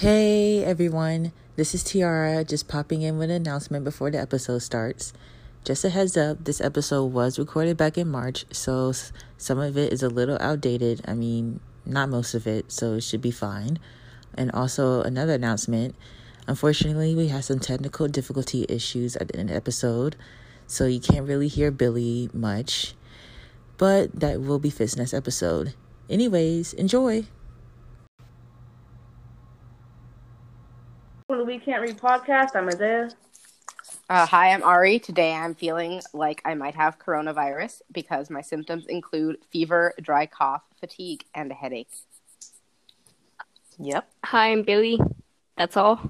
Hey everyone, this is Tiara just popping in with an announcement before the episode starts. Just a heads up, this episode was recorded back in March, so some of it is a little outdated. I mean, not most of it, so it should be fine. And also, another announcement unfortunately, we had some technical difficulty issues at the end of the episode, so you can't really hear Billy much, but that will be fixed next episode. Anyways, enjoy! Welcome to We Can't Read podcast. I'm Isaiah. Uh, hi, I'm Ari. Today I'm feeling like I might have coronavirus because my symptoms include fever, dry cough, fatigue, and a headache. Yep. Hi, I'm Billy. That's all.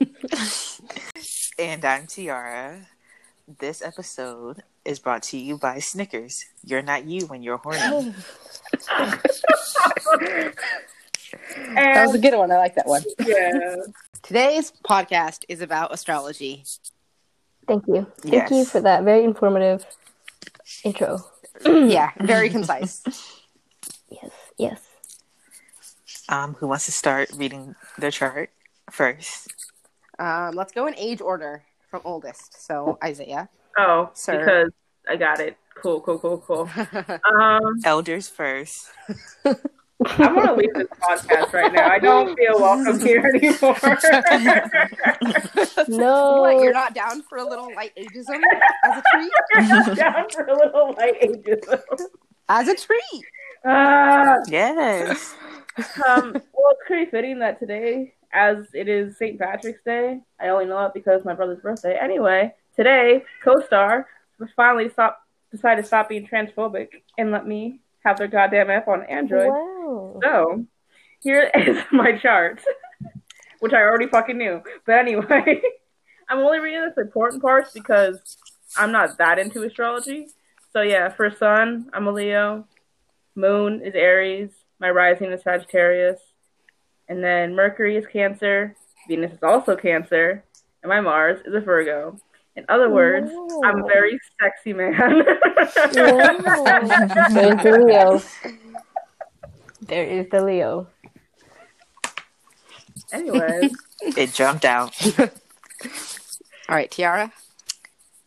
And I'm Tiara. This episode is brought to you by Snickers. You're not you when you're horny. That was a good one. I like that one. yeah, Today's podcast is about astrology. Thank you. Thank Yes. you for that very informative intro. yeah, very concise. Yes, yes. Um, who wants to start reading their chart first? Um, let's go in age order from oldest. So Isaiah. oh, Sir. because I got it. Cool, cool, cool, cool. Um, Elders first. I want to leave this podcast right now. I don't feel welcome here anymore. No. what? You're not down for a little light ageism as a treat? You're not down for a little light ageism. As a treat. Uh, Yes. um, well, it's pretty fitting that today, as it is St. Patrick's Day, I only know it because my brother's birthday. Anyway, today, co-star finally stop decided to stop being transphobic and let me have their goddamn app on Android. Wow. So, here is my chart, which I already fucking knew. But anyway, I'm only reading the important parts because I'm not that into astrology. So yeah, for Sun, I'm a Leo. Moon is Aries. My rising is Sagittarius. And then Mercury is Cancer. Venus is also Cancer. And my Mars is a Virgo. In other words, I'm a very sexy man. Wow. There's the Leo. There is the Leo. Anyways, It jumped out. All right, Tiara.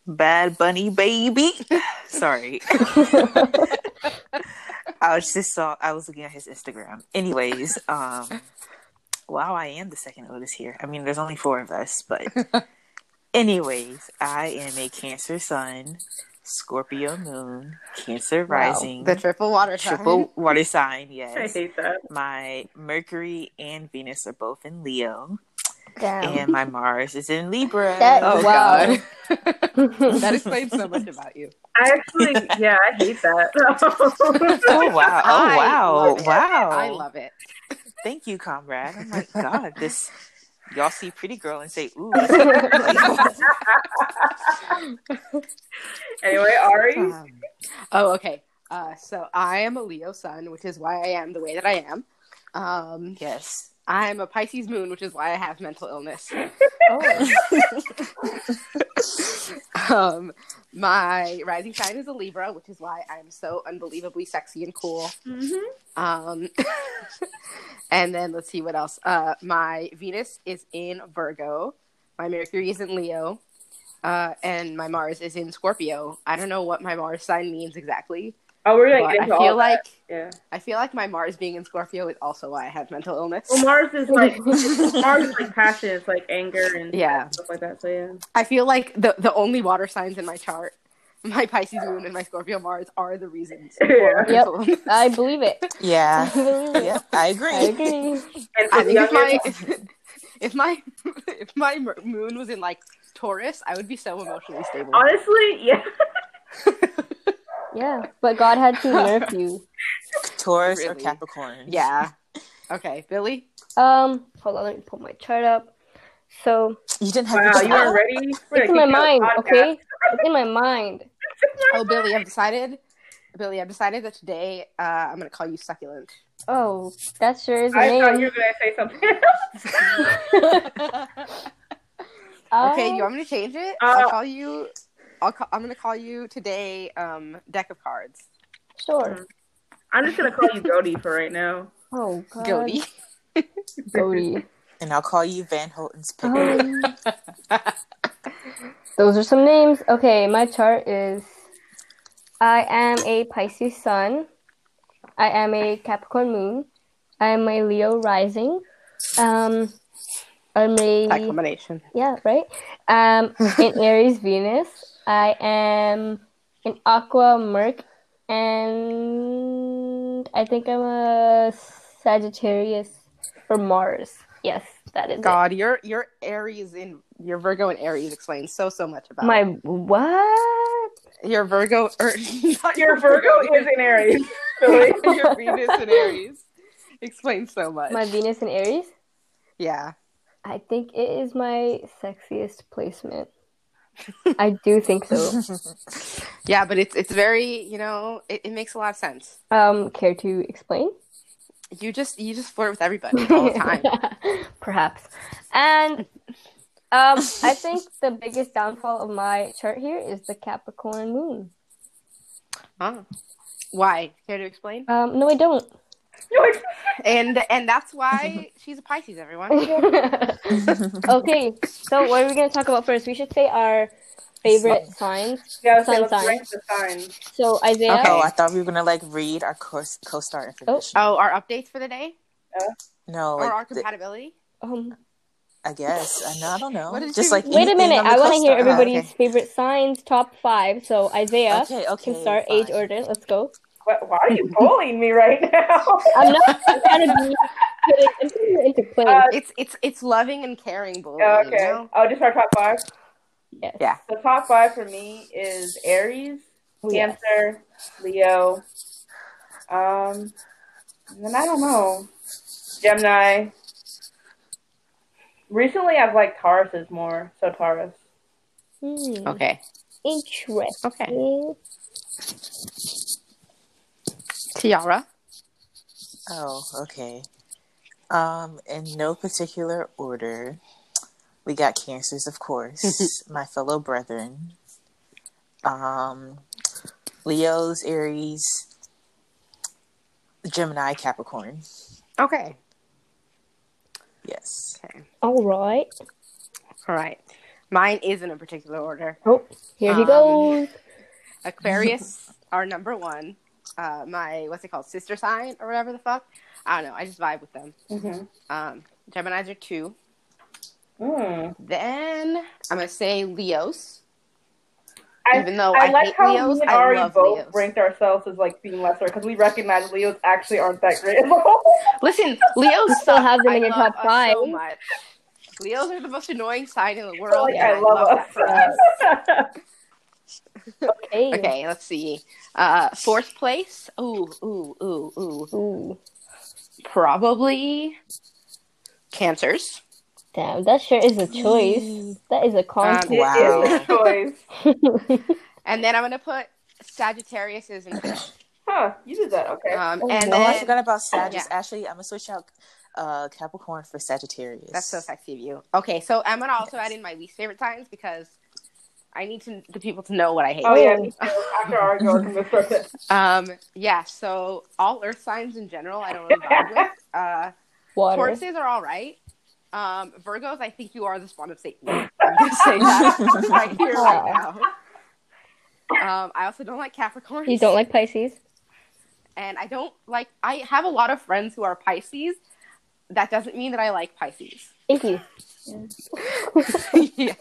Bad Bunny baby. Sorry. I was just saw I was looking at his Instagram. Anyways, um wow, I am the second oldest here. I mean there's only four of us, but anyways, I am a Cancer Sun, Scorpio Moon, Cancer Wow. Rising, The triple water sign. triple water sign, Yes, I yes. hate that. My Mercury and Venus are both in Leo, Damn. and my Mars is in Libra. That- Oh Wow. God. that explains so much about you. I actually, yeah, I hate that. Oh wow! Oh I wow! it. Wow! I love it. Thank you, comrade. Oh my god, this y'all see pretty girl and say, "Ooh." anyway, Ari, Um, Oh, okay. Uh, so I am a Leo sun, which is why I am the way that I am. Um, yes. I'm a Pisces moon, which is why I have mental illness. Oh. um, my rising sign is a Libra, which is why I'm so unbelievably sexy and cool. mm-hmm. Um, and then let's see what else. Uh, my Venus is in Virgo. My Mercury is in Leo. Uh, and my Mars is in Scorpio. I don't know what my Mars sign means exactly. Oh, we're gonna but get I into all feel that. like yeah. I feel like my Mars being in Scorpio is also why I have mental illness. Well, Mars is like Mars is like passion, it's like anger and Yeah. stuff like that. So yeah, I feel like the the only water signs in my chart, my Pisces moon and my Scorpio Mars, are the reasons for Yeah. mental illness. I believe it. I Yeah. believe it. yeah. I agree. I agree. and I for the think if my if my if my moon was in like Taurus, I would be so emotionally stable. honestly, yeah, Yeah, but God had to nerf you. Taurus or Capricorn? yeah. Okay, Billy. Um, hold on, let me pull my chart up. So You didn't have wow, to you weren't ready. We're it's in my keep you on mind, podcast. okay? It's in my mind. Oh, Billy, I've decided. Billy, I've decided that today uh, I'm gonna call you succulent. Oh, that sure is a I thought you were gonna say something else. Okay, you want me to change it? Uh, I'll call you. I'll call, I'm gonna call you today. Um, deck of cards. Sure. I'm just gonna call you Jody for right now. Oh God. Jody. Goaty. And I'll call you Van Holten's picker. Um, those are some names. Okay, my chart is I am a Pisces sun. I am a Capricorn moon. I am a Leo rising. Um, I'm a That combination. yeah, right. Um, in Aries Venus. I am an Aqua Merc, and I think I'm a Sagittarius for Mars. Yes, that is it. God, your your Aries in your Virgo and Aries explains so so much about My what? your Virgo or er, not Your Virgo is in Aries. Billy. your Venus and Aries explains so much. My Venus in Aries? yeah. I think it is my sexiest placement. I do think so. Yeah, but it's it's very, you know, it, it makes a lot of sense. Um, care to explain? You just you just flirt with everybody all the time. Perhaps. And um, I think the biggest downfall of my chart here is the Capricorn moon. Huh. Why? Care to explain? Um, no, I don't. No, it's- And and that's why she's a Pisces, everyone. okay, so what are we going to talk about first? We should say our favorite signs. yeah, let's, say, Sun signs. signs. So Isaiah, Okay. Oh, I thought we were gonna like read our co- co-star information. Oh, our updates for the day No, or our like the, compatibility? um, I guess. I, no, I don't know. What did Just you- like wait a minute. I want to hear co-star. everybody's okay. favorite signs, top five. So Isaiah Okay, okay. can start age order. Let's go. What, why are you bullying me right now? I'm not I'm trying to be putting, it into play. Uh, It's it's it's loving and caring bullying. Yeah, You okay. know? I'll just our top five. yes. yeah. The top five for me is Aries, Yes. Cancer, Leo. Um, and then I don't know, Gemini. Recently, I've liked Tauruses more, so Taurus. Hmm. Okay. Interesting. Okay. Tiara. Oh, okay. Um, in no particular order, we got cancers, of course, my fellow brethren. Um, Leo's, Aries, Gemini, Capricorn. Okay. Yes. Okay. All right. All right. Mine isn't in a particular order. Oh, here he Um, goes. Aquarius our number one. Uh, my what's it called, sister sign or whatever the fuck. I don't know. I just vibe with them. Mm-hmm. Um, Gemini's are two. Mm. Then I'm gonna say Leos. I, Even though I, I like hate how Leos, we and I Ari love both Leos. ranked ourselves as like being lesser because we recognize Leos actually aren't that great. Listen, Leos still suck. have them in your top five. So much. Leos are the most annoying sign in the world. like, and I love that for us. us. Okay. Okay, let's see. Uh, fourth place. Ooh, ooh, ooh, ooh. Ooh, Probably cancers. damn, that sure is a choice. That is a Um, con. It Wow. is a choice. And then I'm gonna put Sagittarius is in fifth. Huh? You did that, okay? Um, Oh, and Oh, I forgot about Sagittarius. yeah. Actually, I'm gonna switch out uh, Capricorn for Sagittarius. that's so sexy of you. Okay, so I'm gonna also add in my least favorite signs because I need to the people to know what I hate. oh yeah. After our goes from the circuit. Um, yeah. So all Earth signs in general, I don't really vibe with. Uh, Water. Tauruses are all right. Um, Virgos, I think you are the spawn of Satan. I'm gonna say that right here, right now. Um, I also don't like Capricorns. You don't like Pisces? and I don't like. I have a lot of friends who are Pisces. That doesn't mean that I like Pisces. Thank you. yeah.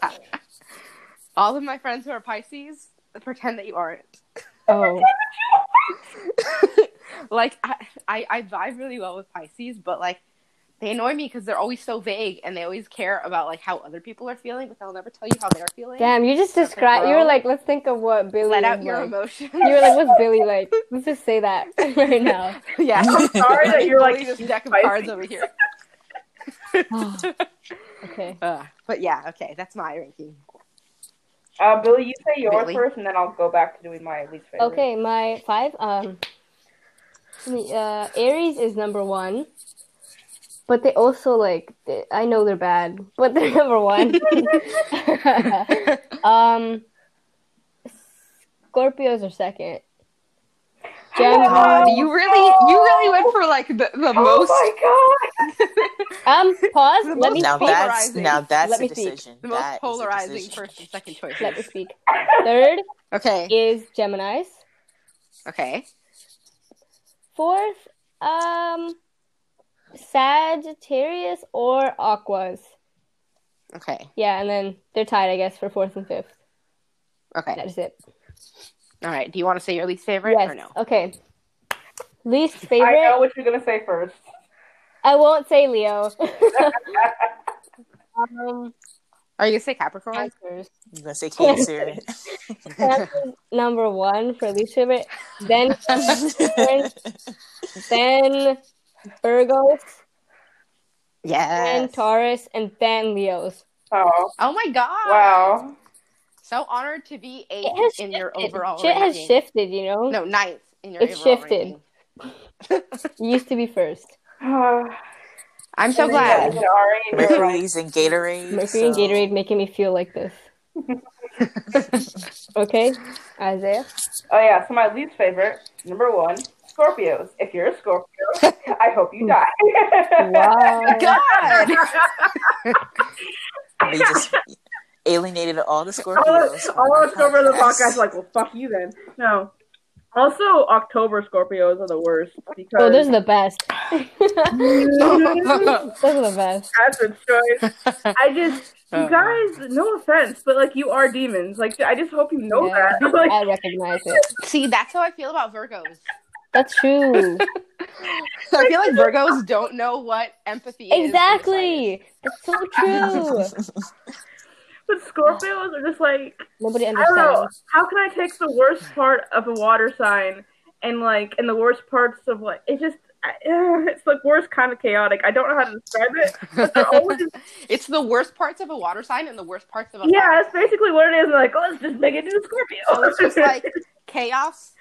All of my friends who are Pisces pretend that you aren't. Oh, like I, I, I vibe really well with Pisces, but like they annoy me because they're always so vague and they always care about like how other people are feeling, but they'll never tell you how they're feeling. damn! You just That's described. You were like, let's think of what Billy. Let out your like. emotions. You were like, what's Billy like? Let's just say that right now. yeah. I'm sorry that you're like Bully this deck of cards over here. Okay. Uh, but yeah, okay, that's my ranking. Uh, Billy, you say yours Billy. first, and then I'll go back to doing my least favorite. Okay, my five. Um, uh, Aries is number one, but they also like. They, I know they're bad, but they're number one. um, Scorpios are second. Gemini. God, you really, you really went for like the, the most, Oh my god! Um, pause. Let me now speak. that's now that's Let a me speak. decision. the most That is a polarizing first and second choices. Let me speak. Third Okay, is Gemini's. okay. Fourth, um, Sagittarius or Aquas. Okay. Yeah, and then they're tied, I guess, for fourth and fifth. Okay. That is it. All right. Do you want to say your least favorite Yes. or no? Okay. Least favorite. I know what you're gonna say first. I won't say Leo. um, Are you gonna say Capricorn? Cancers. You gonna say Cancer? Cancers number one for least favorite. Then then Virgos, Yes. then Taurus, and then Leos. Oh Oh my god! wow! So honored to be eighth has in your shifted. overall Shit has shifted, you know. No, ninth in your It's overall shifted. ranking. You used to be first. I'm so And then you got glad. Ari and. Mercury's and Gatorade. Mercury and Gatorade making me feel like this. Okay, Isaiah. Oh yeah, so my least favorite, number one, Scorpios. If you're a Scorpio, I hope you die. Wow. God. They just alienated all the Scorpios. the, on all our the Scorpios in the podcast. podcast like, well, fuck you then. No. Also, October Scorpios are the worst because Oh, those are the best. those are the best. that's a choice. I just, you guys, no offense, but like you are demons. Like I just hope you know Yeah, that. Like, I recognize it. See, that's how I feel about Virgos. That's true. I feel like Virgos don't know what empathy is. Exactly. That's so true. But Scorpios are just like Nobody I don't know. understands. How can I take the worst part of a water sign and like and the worst parts of like it just uh, it's like worst kind of chaotic. I don't know how to describe it. Always It's the worst parts of a water sign and the worst parts of a yeah, fire. that's basically what it is. Like, oh, let's just make it into a Scorpio. So it's just like chaos,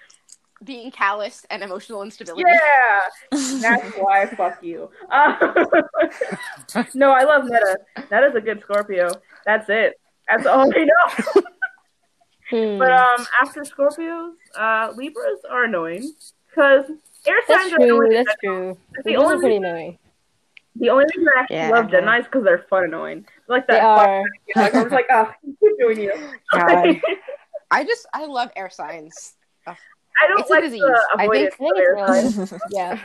being callous, and emotional instability. yeah, that's why fuck you. Uh, no, I love Netta. Netta's a good Scorpio. That's it. That's all we know. Hmm. But um, after Scorpios, uh, Libras are annoying because air That's signs are true. annoying. That's true. the These are only pretty annoying. The only reason I actually Yeah. love Gemini is because they're fun annoying. Like They that. are. Like, I was just like, oh, keep doing you. I just I love air signs. I don't It's a like disease. the I think. Yeah.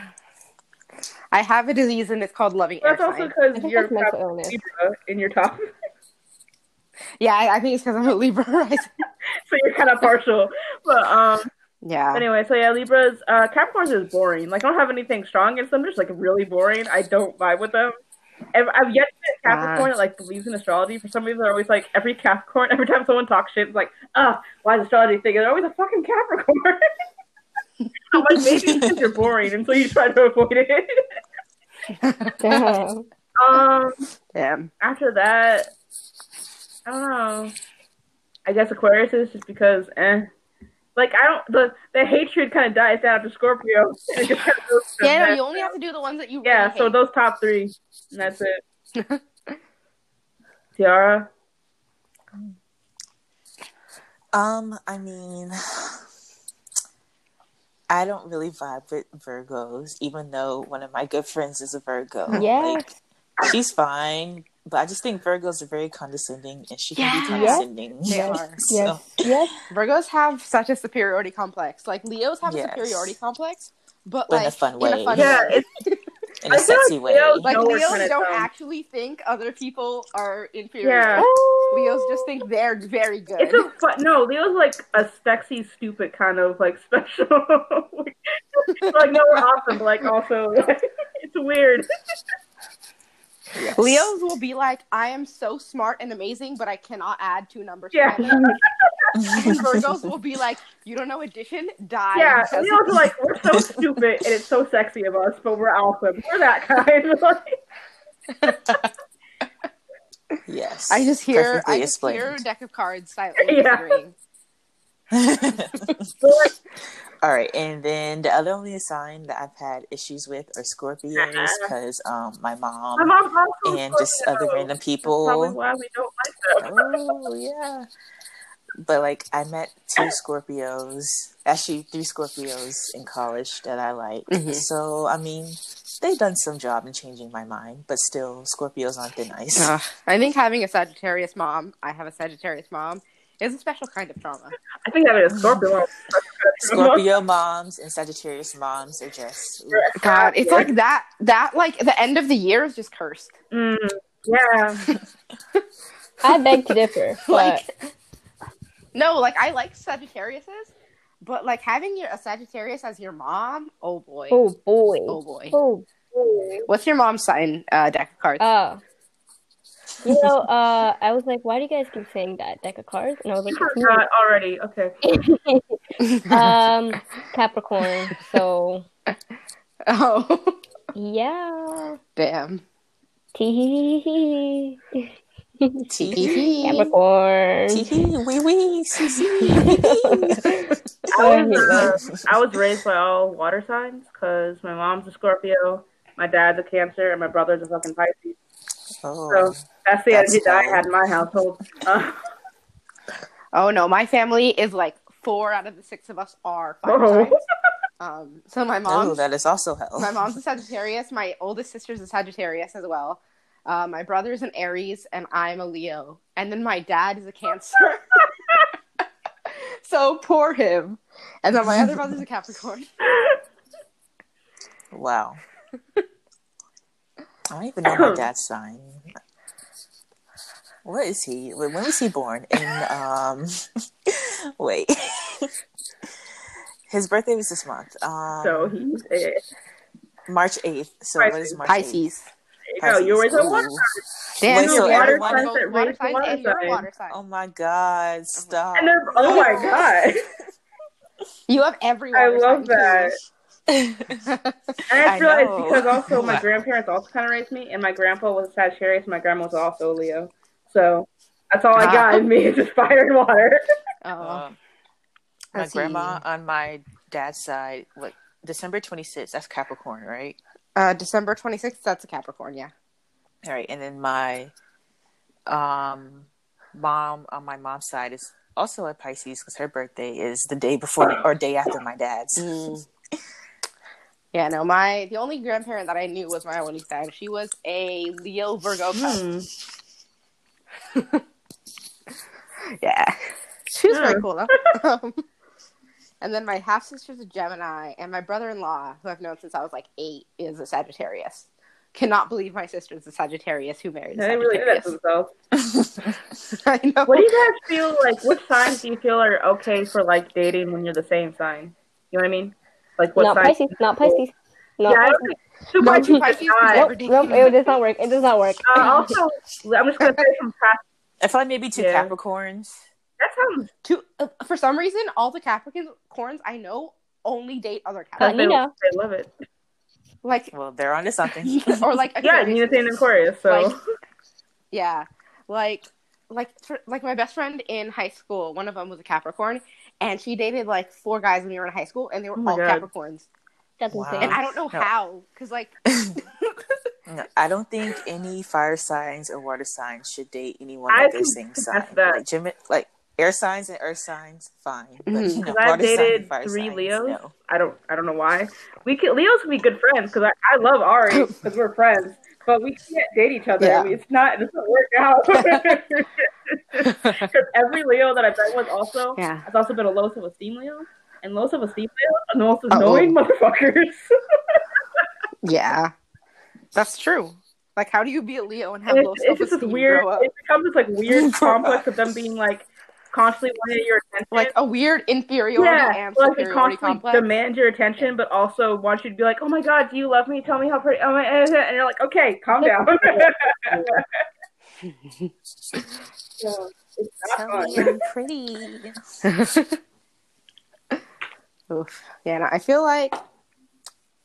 I have a disease and it's called loving air That's also because you're mental illness. Libra in your top, Yeah, I, I think it's because I'm a Libra rising. so you're kind of partial. But um, Yeah. anyway, so yeah, Libras, uh, Capricorns is boring. Like, I don't have anything strong against them. They're just like really boring. I don't vibe with them. I've, yet to meet a Capricorn that like believes in astrology. For some reason, they're always like every Capricorn. Every time someone talks shit, it's like, ah, why is astrology thing? And they're always a fucking Capricorn. I'm like, maybe because you're boring, until you try to avoid it. Damn. um, Damn. after that, I don't know. I guess Aquarius is just because, eh. Like I don't the the hatred kind of dies down after Scorpio. Kinda Yeah, no, you only have to do the ones that you really yeah. So hate. those top three, and that's it. Tiara. Um, I mean, I don't really vibe with Virgos, even though one of my good friends is a Virgo. Yes. Like, she's fine, but I just think Virgos are very condescending, and she can be Yeah. condescending. They Yes. are. So, Yes. Yes. Virgos have such a superiority complex. Like Leos have Yes. a superiority complex, but In a like fun in way. a fun Yeah, way. it's in a I feel sexy like way. Leo's Like know Leos don't dumb. actually think other people are inferior. Yeah. Oh. Leos just think they're very good. it's a fun, no. Leo's like a sexy, stupid kind of like special. like no, we're awesome, but like also like, it's weird. Yes. Leos will be like, I am so smart and amazing, but I cannot add two numbers Yeah. together. And Virgos will be like, you don't know addition? Die. Yeah, Leo's are like we're so stupid and it's so sexy of us, but we're awesome. We're that kind. Yes. I just hear, Perfectly I just hear a deck of cards silently Yeah. Whispering. but, like, All right, and then the other only sign that I've had issues with are Scorpios because um my mom my also and just other random That's people. why we don't like them. Oh yeah, but like I met two Scorpios, actually three Scorpios in college that I like. Mhm. So I mean, they've done some job in changing my mind, but still, Scorpios aren't thin nice. Ugh. I think having a Sagittarius mom, I have a Sagittarius mom, is a special kind of trauma. I think having a Scorpio. Scorpio moms and Sagittarius moms are just God, it's like that. That like the end of the year is just cursed. Mm, yeah. I beg to differ. But Like, no, like I like Sagittariuses, but like having your, a Sagittarius as your mom, oh boy, oh boy. oh boy. Oh boy. What's your mom's sign? Uh, deck of cards. Uh, you know, uh, I was like, why do you guys keep saying that deck of cards? And I was I like, forgot already. Okay. um, Capricorn. So oh, yeah, damn. Tee hee hee tee Capricorn. tee hee, wee wee see see. I was, uh, I was raised by all water signs because my mom's a Scorpio, my dad's a Cancer, and my brother's a fucking Pisces. Oh, So that's the That's energy that I had in my household. Uh, Oh no, my family is like four out of the six of us are Oh. Um, so my Oh, that is also hell. my mom's a Sagittarius. My oldest sister's a Sagittarius as well. Uh, my brother's an Aries, and I'm a Leo. And then my dad is a Cancer. so poor him. And then my other brother's a Capricorn. Wow. I don't even know my dad's sign. What is he? Wait, When was he born? In um, wait, his birthday was this month. Um, so he's a, March eighth. So what is March 8th? Pisces. there you go. You're raised by water Ooh. signs. Damn, Wait, so you're everyone- water, Water water signs signs that and you're a raise water sign. Oh my God! Stop. And then, oh my god. You have every I love sign, that. too. And I I realized know. because also my grandparents also kind of raised me, and my grandpa was a Sagittarius, and my grandma was also Leo. So that's all I Ah. got in me is just fire and water. Oh, Uh, my Let's grandma on my dad's side, what December twenty sixth? That's Capricorn, right? uh, December 26th, that's a Capricorn, yeah. All right, and then my um mom on my mom's side is also a Pisces because her birthday is the day before or day after my dad's. Mm. Yeah, no, my the only grandparent that I knew was my abuelita, and she was a Leo Virgo. cousin. Yeah, she was Yeah. very cool though. um, and then my half sister's a Gemini, and my brother in law, who I've known since I was like eight, is a Sagittarius. Cannot believe my sister's a Sagittarius who married a They really did that Sagittarius. to themselves. I know. What do you guys feel like? Which signs do you feel are okay for like dating when you're the same sign? You know what I mean? Like what Not sign? Pisces. Not Pisces. Not Yeah, I Pisces. Don't think two No, Pisces two is Pisces is not. never Nope, nope, it does not work. It does not work. Uh, also, I'm just gonna say from past. I feel like maybe two Yeah. Capricorns. That sounds. To, uh, for some reason, all the Capricorns I know only date other Capricorns. They, they love it. like Well, they're onto something. or like Yeah, Aquarius. Nina St. Aquarius. So Like- Yeah, like like for, like my best friend in high school. One of them was a Capricorn, and she dated like four guys when we were in high school, and they were Oh all God. Capricorns. That's Wow. insane. And I don't know No. how, because like No, I don't think any fire signs or water signs should date anyone of their can same sign. that. Like, Gemini, like air signs and earth signs, fine. But Mhm. you know, 'Cause I've water dated and fire three signs, Leos. no. I don't. I don't know why. We can Leos can be good friends because I, I love Ari because we're friends, but we can't date each other. Yeah. I mean, it's not. It doesn't work out. Because every Leo that I've been with also yeah. has also been a low self-esteem Leo, and low self-esteem Leo are the most Uh-oh. annoying motherfuckers. Yeah, that's true. Like, how do you be a Leo and have And low it's, it's just this self-esteem? weird. It becomes this like weird complex of them being like constantly wanting your attention. Like a weird inferiority yeah, and like they constantly complex. demand your attention, but also want you to be like, "Oh my god, do you love me? Tell me how pretty." Oh my, eh, eh, and you're like, "Okay, calm down." So, it's not Tell me. I'm pretty. Oof. Yeah, no, I feel like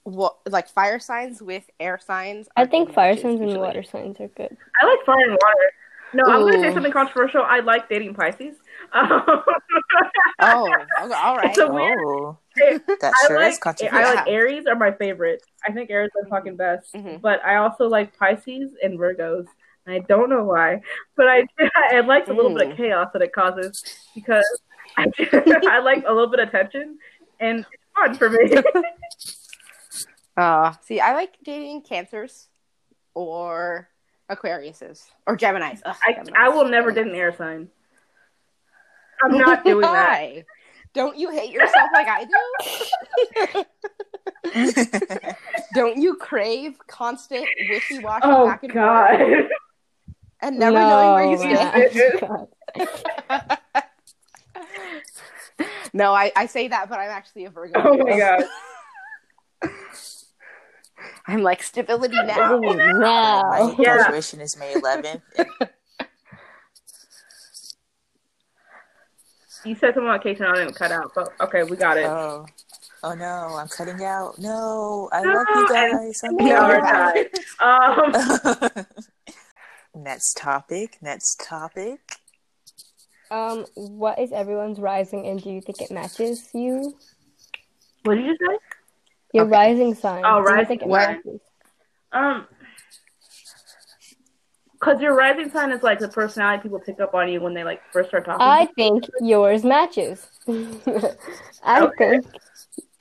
what like fire signs with air signs. I think fire matches signs and water signs are good. I like fire and water. No, I'm going to say something controversial. I like dating Pisces. Um, Oh, okay, all right. It's a weird- Oh, it- that I sure is like controversial. I like Aries are my favorite. I think Aries are fucking best. Mhm. But I also like Pisces and Virgos. I don't know why, but I I like a little bit of Mm. chaos that it causes because I, I like a little bit of tension and it's fun for me. Uh, see, I like dating cancers or Aquariuses or Gemini's. Ugh, I Geminis. I will never date an air sign. I'm not doing that. Why? Don't you hate yourself like I do? Don't you crave constant wishy washy Oh back and God! forth and never knowing where you No, stand? God. no, I, I say that, but I'm actually a Virgo. Oh my God! I'm like stability now. Ooh, My no. Yeah. graduation is May 11th. You said something about Casey and I didn't cut out, but okay, we got it. Oh, oh no, I'm cutting out. No, I No, love you guys. I'm we are sorry. tied. Um, next topic. Next topic. Um, what is everyone's rising and do you think it matches you? what did you say? Your Okay. rising sign. Oh, rising think sign. Um, because your rising sign is like the personality people pick up on you when they like first start talking. I think yours matches. I Okay. think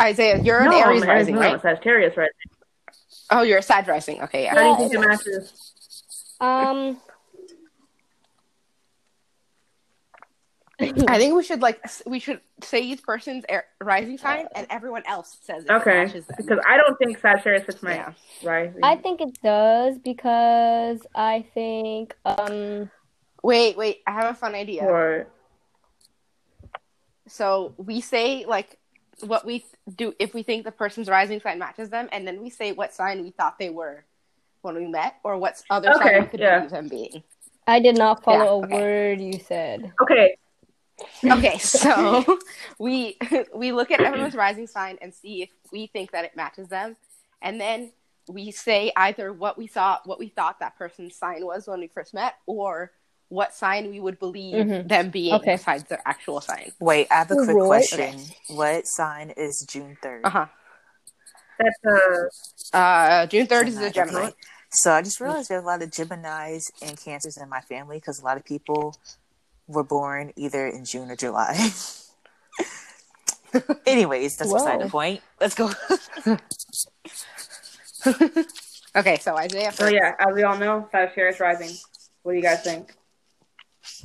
Isaiah, you're an no, Aries man, rising, no, right? Sagittarius rising. Oh, you're a Sag rising. Okay, yeah. How do you think it matches? um I think we should like we should say each person's air- rising sign, and everyone else says it Okay, because I don't think Sagittarius fits my Yeah. rising. I think it does because I think um Wait, wait. I have a fun idea. Or So we say like what we do if we think the person's rising sign matches them, and then we say what sign we thought they were when we met, or what other Okay, sign we could yeah. believe them being. I did not follow Yeah, a word you said. okay, Okay, so we we look at everyone's rising sign and see if we think that it matches them, and then we say either what we thought what we thought that person's sign was when we first met, or what sign we would believe Mhm. them being Okay. besides their actual sign. Wait, I have a quick Right. question. What sign is June 3rd? Uh huh. that's uh Uh, June third is a Gemini, Gemini. So I just realized there's a lot of Geminis and Cancers in my family because a lot of people were born either in June or July. Anyways, that's beside the point. Let's go. Okay, so Isaiah. so First. yeah, as we all know, Sagittarius rising. What do you guys think?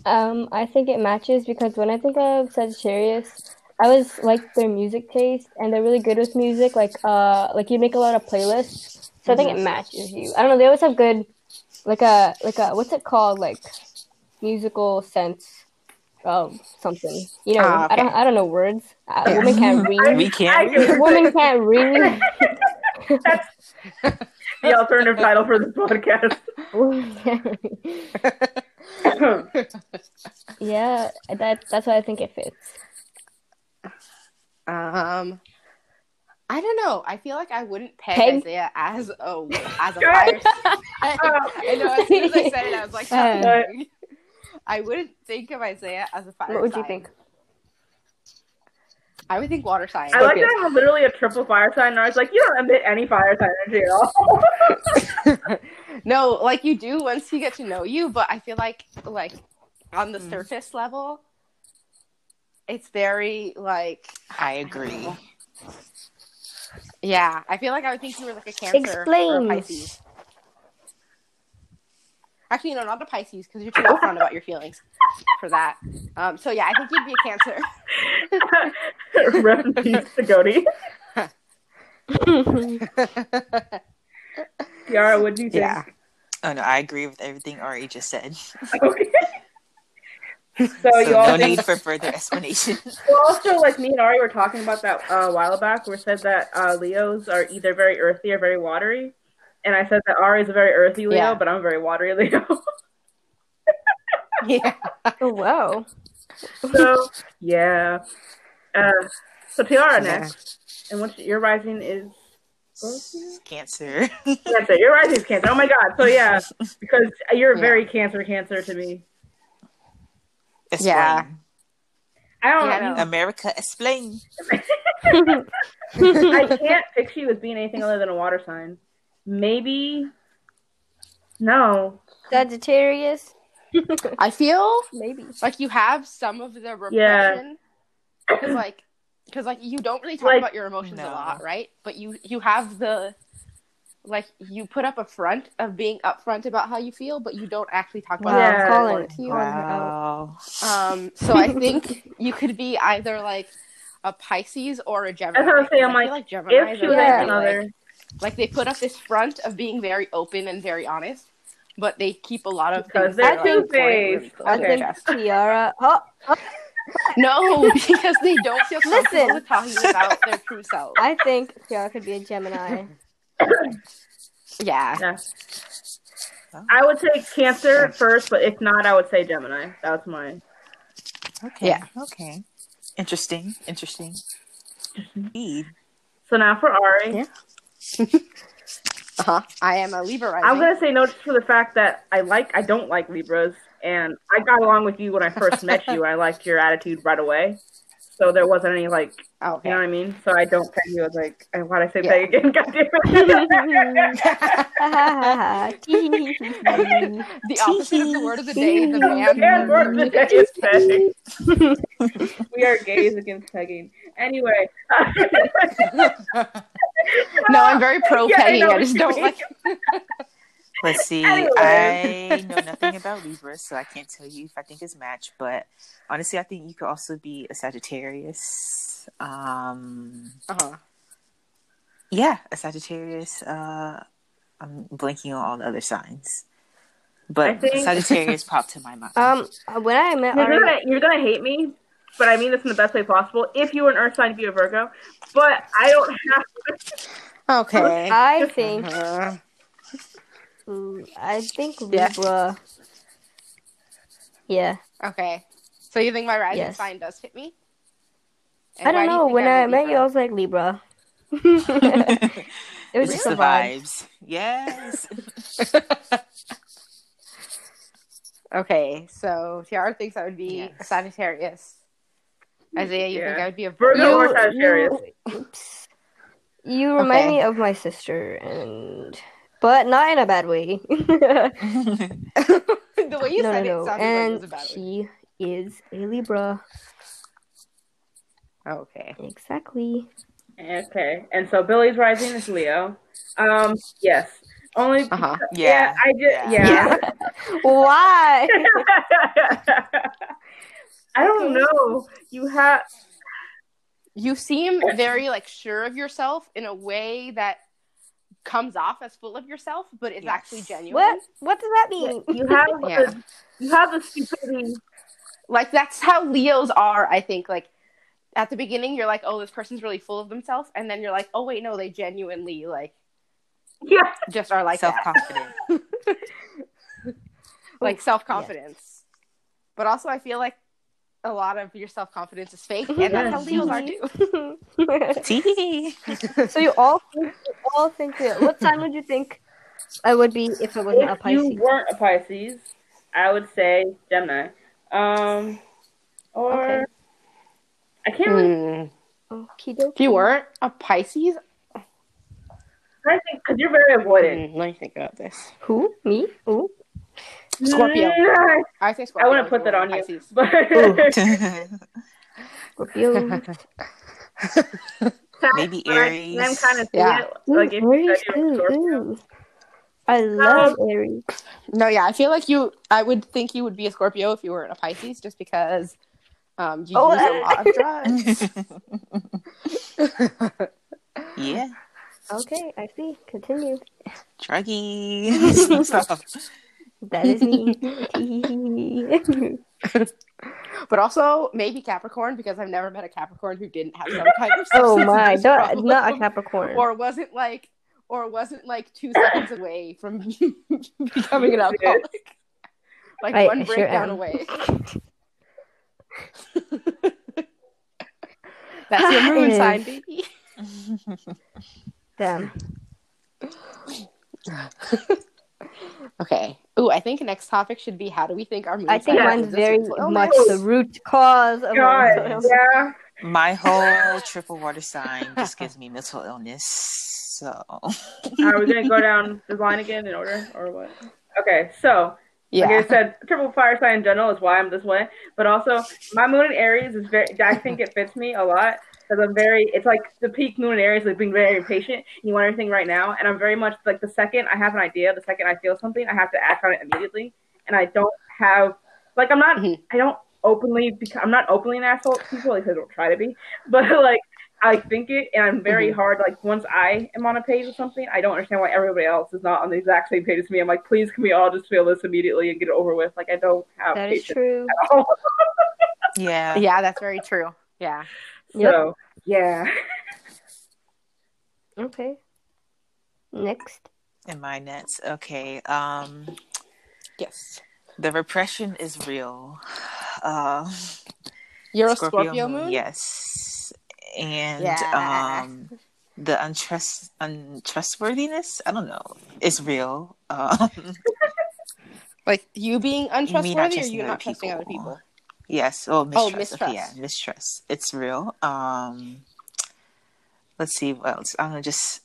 Um, I think it matches because when I think of Sagittarius, I was like their music taste, and they're really good with music. Like, uh, like you make a lot of playlists, so I think it matches you. I don't know. They always have good, like a like a what's it called, like musical sense of something. You know, Ah, I don't I don't know words. Uh, women can't read. we can't. do. women can't read. That's the alternative title for this podcast. Women can't read. yeah, that that's why I think it fits. Um, I don't know. I feel like I wouldn't peg, Peg? Isaiah as a as a Good. fire. sign. I know. As soon as I said it, I was like, Uh. "Something." I wouldn't think of Isaiah as a fire. Sign. What would you think? I would think water sign. I like Okay. that I'm literally a triple fire sign, and I was like, you don't emit any fire sign energy at all. no, like you do once you get to know you, but I feel like like on the Mm. surface level, it's very like I agree. yeah. I feel like I would think you were like a Cancer or a Pisces. Actually, no, not a Pisces because you're too upfront about your feelings for that. Um, so yeah, I think you'd be a Cancer. Rest in peace to Cody. Tiara, what do you think? yeah. Oh no, I agree with everything Ari just said. Okay. So, So you all no think need for further explanation. Well, also, like me and Ari were talking about that uh, a while back, where said that uh, Leos are either very earthy or very watery. And I said that Ari is a very earthy Leo, Yeah. but I'm a very watery Leo. Yeah. oh wow. so, yeah. Uh, so, Tiara Yeah. next. And what's your rising is Cancer. Cancer. Your rising is Cancer. Oh my God. So, yeah, because you're Yeah. very Cancer, Cancer to me. Explain. Yeah. I don't Yeah, know. know. America, explain. I can't picture you as being anything other than a water sign. Maybe. No, Sagittarius, I feel maybe. like you have some of the Yeah. repression because like because like you don't really talk Like- about your emotions No. a lot right but you you have the like you put up a front of being upfront about how you feel but you don't actually talk about Wow, it Yeah. calling, Calling to you. calling her out. Wow. um so i think you could be either like a pisces or a gemini That's what I'm saying, I'm feel like, like Geminis If she was Yeah. another, like, like they put up this front of being very open and very honest but they keep a lot of Because things they're that like, two-faced. I think chest. Tiara. Oh, oh, No, because they don't feel comfortable Listen. with talking about their true self. I think Tiara could be a Gemini. Yeah. yeah. I would say Cancer first, but if not, I would say Gemini. That's mine. Okay. Yeah. Okay. Interesting. Interesting. Mm-hmm. Indeed. So now for Ari, Yeah. Uh huh. I am a Libra rising. I'm gonna say no just for the fact that I like I don't like Libras, and I got along with you when I first met you. I liked your attitude right away, so there wasn't any like Oh, okay. you know what I mean. So I don't peg you as like and why'd I say Yeah. peg again? God damn it. the opposite of the word of the day is a man. And word of the day is Pegging. pegging. we are gays against pegging. Anyway. No, I'm very pro Yeah, I I, just don't mean. like. Let's see. Anyway. I know nothing about Libra, so I can't tell you if I think it's match. But honestly, I think you could also be a Sagittarius. Um, Uh-huh. yeah, a Sagittarius. Uh, I'm blanking on all the other signs, but think- Sagittarius popped to my mind. um, when I met You're Ari, gonna you're gonna hate me, but I mean this in the best way possible. If you were an Earth sign, be a Virgo. But I don't have. Okay. I think uh-huh. I think Yeah. Libra. Yeah, okay. So you think my rising Yes. sign does fit me? I don't know. When I met you, I was like Libra. it was it's just the a vibe. vibes. Yes. Okay, so Tiara thinks I would be a Yes. Sagittarius. Isaiah, you think I would be a Virgo Virgo? or Sagittarius? You, oops. You remind Okay. me of my sister, and but not in a bad way. the way you no, said it no. sounded like it was And a bad one. she is a Libra. Okay. Exactly. Okay, and so Billy's rising is Leo. Um, yes, only. Uh huh. Yeah, yeah. I just yeah. Why? I don't know. You have You seem very like sure of yourself in a way that comes off as full of yourself, but it's Yes. actually genuine. what? What does that mean? you have Yeah. the, you have the stupidity. Like that's how Leos are, I think. Like at the beginning you're like, Oh, this person's really full of themselves and then you're like, Oh wait, no, they genuinely like Yeah, just are like Self that. confident. like self confidence. But also I feel like a lot of your self confidence is fake, and that's how Leos are too. So you all think, you all think that. What sign would you think I would be if it wasn't a Pisces? you weren't a Pisces, I would say Gemini. Um, or Okay. I can't really Hmm. Okie dokie. If you weren't a Pisces, I think because you're very avoidant. Hmm, let me think about this. Who? Me? Ooh. Scorpio. I say Scorpio. I Scorpio. wouldn't put that on you, Pisces. but Scorpio. Maybe But I'm kind of Yeah. it. Like you Aries. said you were Ooh, ooh. I love Aries. No, yeah, I feel like you. I would think you would be a Scorpio if you weren't a Pisces, just because um, you Oh, use a lot of drugs. yeah. Okay, I see. Continue. Druggy. Stop. That is me. but also maybe Capricorn because I've never met a Capricorn who didn't have some kind of oh my, problem. not a Capricorn. or wasn't like or wasn't like two seconds away from becoming an alcoholic. Like I- one I sure breakdown am. away. That's your moon sign, baby. Damn. Okay. Ooh, I think next topic should be how do we think our moon I think sign mine's is very mental much the root cause of God, yeah. My whole triple water sign just gives me mental illness. So Are we gonna go down the line again in order or what? Okay, so Yeah. like I said, triple fire sign in general is why I'm this way. But also, my moon in Aries is very. I think it fits me a lot because I'm very. It's like the peak moon in Aries, like being very impatient. You want everything right now, and I'm very much like the second I have an idea, the second I feel something, I have to act on it immediately, and I don't have like I'm not. Mhm. I don't openly because I'm not openly an asshole people. Like I don't try to be, but like. I think it, and I'm very Mhm. hard. Like once I am on a page with something, I don't understand why everybody else is not on the exact same page as me. I'm like, please, can we all just feel this immediately and get it over with? Like I don't have That is patience true. at all. Yeah. Yeah, that's very true. Yeah. Yep. So yeah, Okay. Next. In my nets. Okay. Um Yes. the repression is real. Uh You're a Scorpio, moon? Yes. And Yeah. um the untrust untrustworthiness, I don't know, is real. Um Like you being me not untrustworthy or you other not trusting other people? Yes. Oh, mistrust. Oh, Okay, yeah, mistrust. mistrust. It's real. Um, let's see what else. I'm gonna just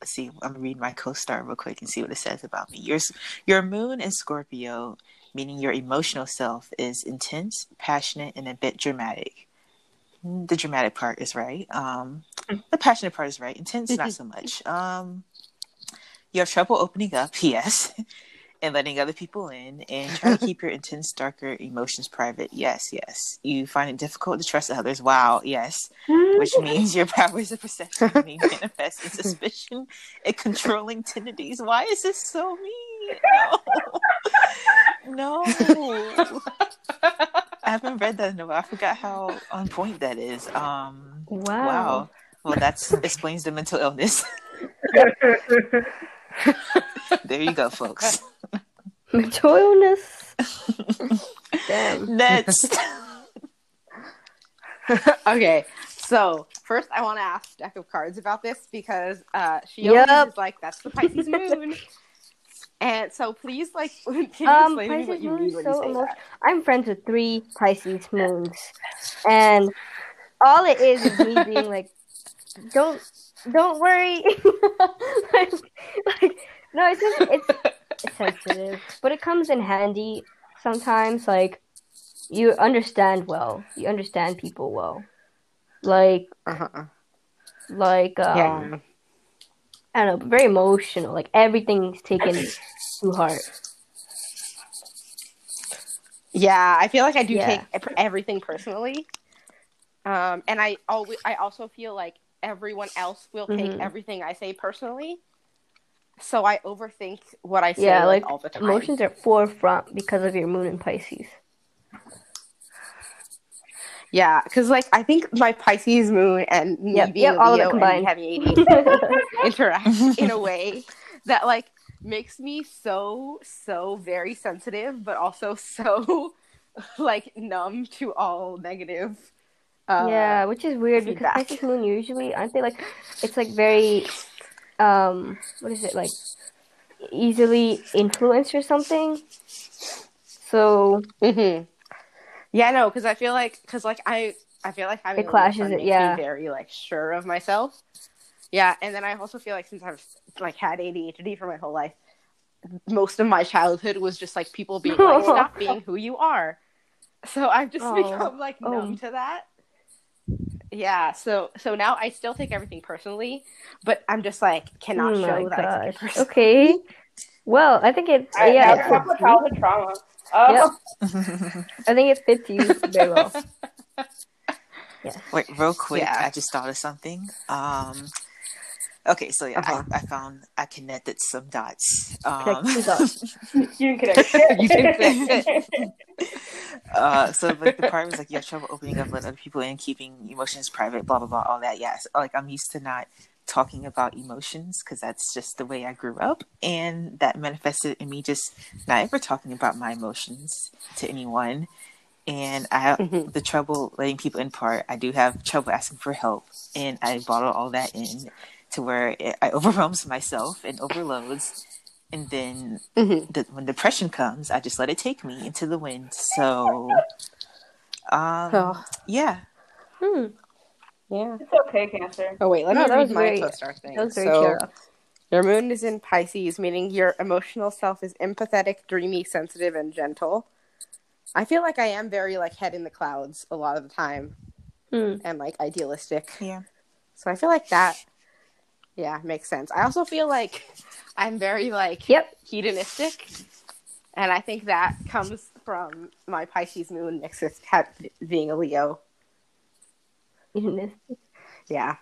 let's see. I'm gonna read my co-star real quick and see what it says about me. Your your moon in Scorpio, meaning your emotional self, is intense, passionate, and a bit dramatic. Mm, The dramatic part is right. Um, the passionate part is right. Intense, not so much. Um, you have trouble opening up, yes, and letting other people in, and try to keep your intense, darker emotions private. Yes, yes. You find it difficult to trust others. Wow, yes. Which means your powers of perception may manifest in suspicion and controlling tendencies. Why is this so mean? No. no. I haven't read that in a while. I forgot how on point that is. Um, Wow. wow. Well, that explains the mental illness. there you go, folks. Mental illness. Damn. Next. okay, so first I want to ask Deck of Cards about this because uh, she Yep. always is like, "That's the Pisces moon," and so please, like, can you Um, explain what you mean when so you say emotional. that? I'm friends with three Pisces moons, and all it is is me being like, "Don't, don't worry." like, like, no, it's just it's, it's sensitive, but it comes in handy sometimes. Like, you understand well, you understand people well. Like, Uh-huh. like, um, Yeah. I don't know, very emotional. Like everything's taken to heart. Yeah, I feel like I do Yeah. take everything personally, um, and I always I also feel like everyone else will take Mhm. everything I say personally. So I overthink what I say Yeah, like, like all the time. emotions are forefront because of your moon in Pisces. Yeah, because like I think my Pisces moon and me Yep, being yep, all of it Leo and combined. having ADHD interact in a way that like makes me so so very sensitive, but also so like numb to all negative. Uh, yeah, which is weird because. Pisces moon usually aren't they like it's like very um what is it like easily influenced or something. So hmm Yeah, no, because I feel like because like I I feel like having It clashes it, yeah. very like sure of myself. Yeah, and then I also feel like since I've like had ADHD for my whole life, most of my childhood was just like people being like, "Stop being who you are." So I've just Oh. become like Oh. numb to that. Yeah, so so now I still take everything personally, but I'm just like cannot oh show that I take it personally. Okay. Well, I think it I, yeah, that's it fits you. childhood trauma. Oh, Yep. I think it fits you very well. Yes. Wait, real quick, Yeah. I just thought of something. Um, okay, so yeah, Uh-huh. I, I found I connected some dots. Um, Connect two dots. you can. You can uh, so like the part was like you have trouble opening up, letting other people in, keeping emotions private, blah blah blah, all that. Yes, like I'm used to not talking about emotions because that's just the way I grew up, and that manifested in me just not ever talking about my emotions to anyone. And I have Mhm. the trouble letting people in part. I do have trouble asking for help, and I bottle all that in to where it, I overwhelms myself and overloads. And then Mhm. the, when depression comes, I just let it take me into the wind. So, um, Oh. yeah, Hmm. Yeah. It's okay, Cancer. Oh wait, let No, me that read was my very- co-star thing. That was very so, cheer. Your moon is in Pisces, meaning your emotional self is empathetic, dreamy, sensitive, and gentle. I feel like I am very like head in the clouds a lot of the time Hmm. and like idealistic. Yeah. So I feel like that yeah, makes sense. I also feel like I'm very like Yep. hedonistic. And I think that comes from my Pisces moon mixed with being a Leo. Hedonistic. Yeah.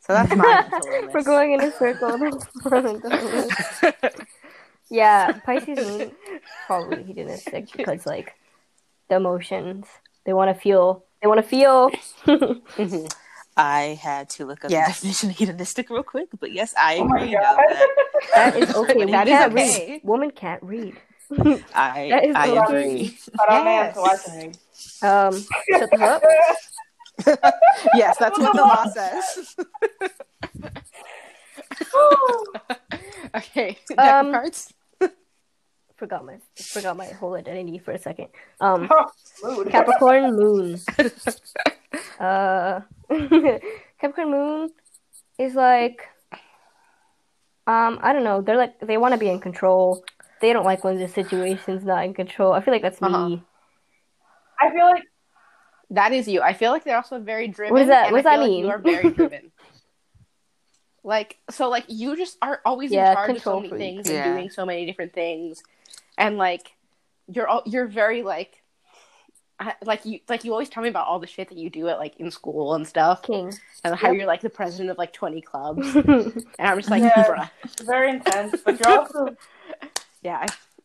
So that's my. We're going in a circle. yeah, Pisces moon probably hedonistic because like the emotions they want to feel. They want to feel. Mhm. I had to look up Yes. the definition of hedonistic real quick, but yes, I Oh agree. God. that that is okay. That we okay. read. Woman can't read. I That is I okay. agree. But I'm Yes. man, so I can read. Um, shut the up. yes, that's what the law says. okay, deck Um, of cards. Forgot my forgot my whole identity for a second. Um, Mood. Capricorn moon. Uh, Capricorn moon is like, um, I don't know. They're like they want to be in control. They don't like when the situation's not in control. I feel like that's Uh-huh. me. I feel like That is you. I feel like they're also very driven. What does that- what does that feel like mean? you are very driven. Like so, like you just are always Yeah, in charge of so many freak. things Yeah. and doing so many different things, and like you're all you're very like. I- Like you, like you always tell me about all the shit that you do at like in school and stuff, King. and how Yep. you're like the president of like twenty clubs, and I'm just like, Yeah. bruh. very intense, but you're also Yeah,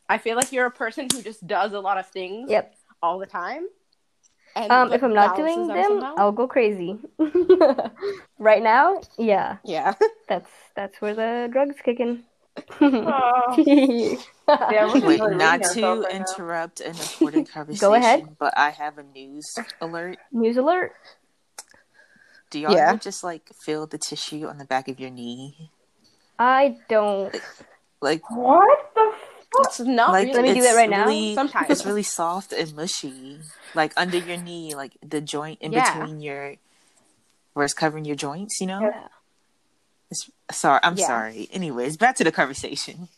I, I feel like you're a person who just does a lot of things Yep. all the time. And Um, if I'm not doing them them, somehow. I'll go crazy. right now, yeah, yeah. that's that's where the drugs kicking. oh, yeah. yeah, we're just Wait, really not to ourselves right now. interrupt an important conversation, go ahead. but I have a news alert. News alert. Do y'all Yeah. just like feel the tissue on the back of your knee? I don't. Like, What the fuck? It's not like really. Let me do that right now. Sometimes. It's really soft and mushy, like under your knee, like the joint in Yeah. between your, where it's covering your joints. You know. Yeah. It's, sorry, I'm Yeah. sorry. Anyways, back to the conversation.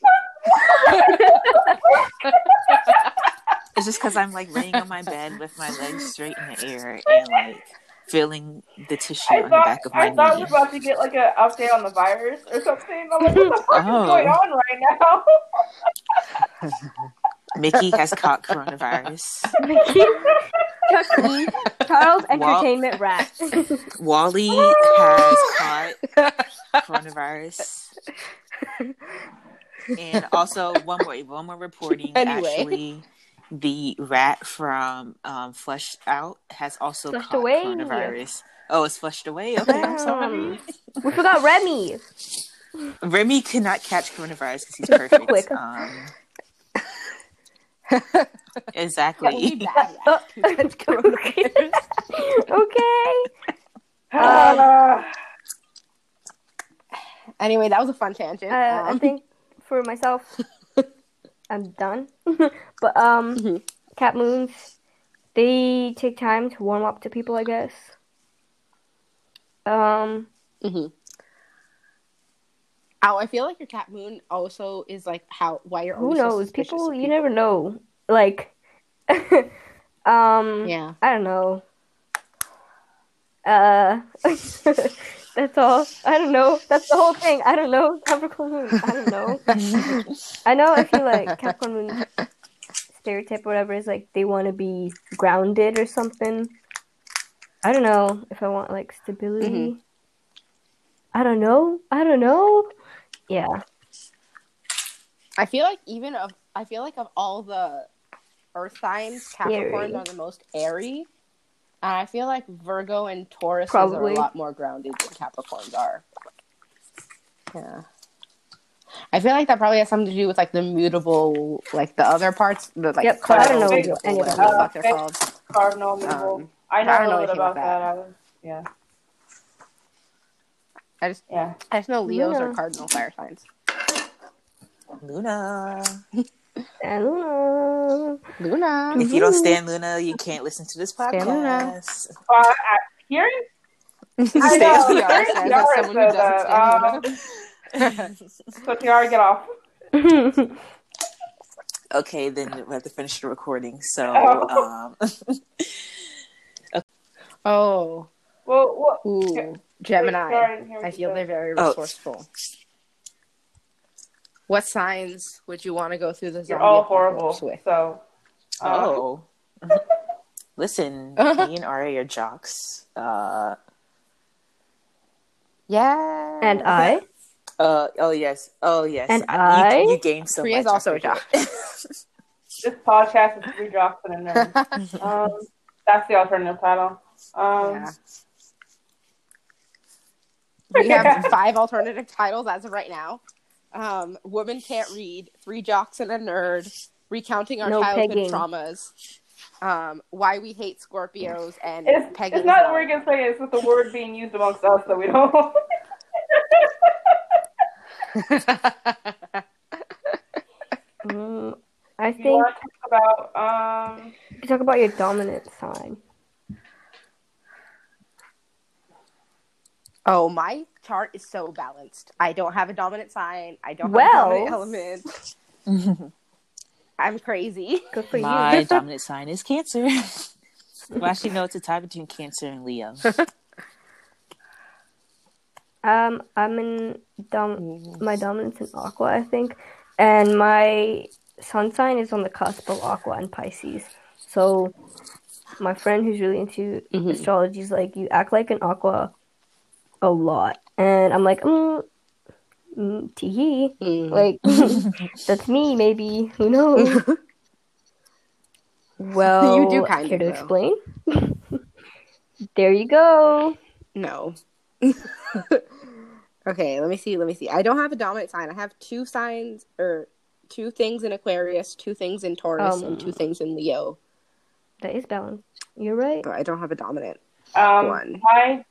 It's just because I'm like laying on my bed with my legs straight in the air and like feeling the tissue I on the back of my I thought we knee. were about to get like an update on the virus or something. I'm like, what the fuck Oh. is going on right now? Mickey has caught coronavirus. Chucky, Charles Wal- Entertainment Rat. Wally has caught coronavirus. And also one more one more reporting Anyway. actually the rat from um, Flushed Out has also Flushed caught away. coronavirus. Oh, it's flushed away. Okay, I'm sorry. We forgot Remy. Remy could not catch coronavirus because he's perfect. Um, exactly. okay. Uh, Anyway, that was a fun tangent. Uh, I Um, think for myself, I'm done. but um, Mhm. cat moons, they take time to warm up to people, I guess. Um, mhm. Oh, I feel like your cat moon also is like how why you're who always so knows? suspicious People, of you never know. Like, um, Yeah. I don't know. Uh, that's all. I don't know. That's the whole thing. I don't know. Capricorn moon. I don't know. I know. I feel like Capricorn moon stereotype or whatever is like they want to be grounded or something. I don't know if I want like stability. Mhm. I don't know. I don't know. Yeah. I feel like even of I feel like of all the earth signs, Capricorns are the most airy. And I feel like Virgo and Taurus are a lot more grounded than Capricorns are. Yeah. I feel like that probably has something to do with like the mutable, like the other parts, the like Yep, but I don't know what any of whatever the that. fuck they're called. Cardinal mutable. Um, I know I don't a know little bit about about that. that. I was, yeah, I just yeah. I just know Leos Yeah. are cardinal fire signs. Luna. And Luna. Luna. If you don't stand Luna, you can't listen to this Stand Luna. podcast. Uh, I, hearing I Stay know. as we are, Hearing says as Yara someone who doesn't that, stand um, Luna. So Tiara, get off. okay, then we have to finish the recording. So, Oh. um, Oh, Well, what? ooh, Gemini. Karen, I feel they're very Oh. Resourceful. What signs would you want to go through the You're all horrible. with? So. uh, oh, listen, me and Ari are jocks. Uh, Yeah. and I. uh, oh yes, oh yes, And you, I? you gained so Priya's much. Also a jock. This podcast is three jocks and a nerd. Um, that's the alternative title. Um, Yeah. We have five alternative titles as of right now. Um, Woman Can't Read, Three Jocks and a Nerd, Recounting Our No Childhood pegging. Traumas, um, Why We Hate Scorpios, and It's, Pegging. it's not that we're gonna say it's just the word being used amongst us that we don't. Mm, I think want to talk about um you can talk about your dominant sign. oh, my chart is so balanced. I don't have a dominant sign. I don't have Well. a dominant element. I'm crazy. Good for My you. dominant sign is Cancer. well, actually, no, it's a tie between Cancer and Leo. Um, I'm in dom. My dominance in Aqua, I think, and my sun sign is on the cusp of Aqua and Pisces. So, my friend who's really into Mhm. astrology is like, you act like an Aqua a lot, and I'm like, mm, mm, tee Mm. like that's me, maybe. Who knows? Well, You do kind care of, to though. explain? there you go. No. okay, let me see. Let me see. I don't have a dominant sign. I have two signs or two things in Aquarius, two things in Taurus, and two Um, things in Leo. That is balanced. You're right. But I don't have a dominant. um One. hi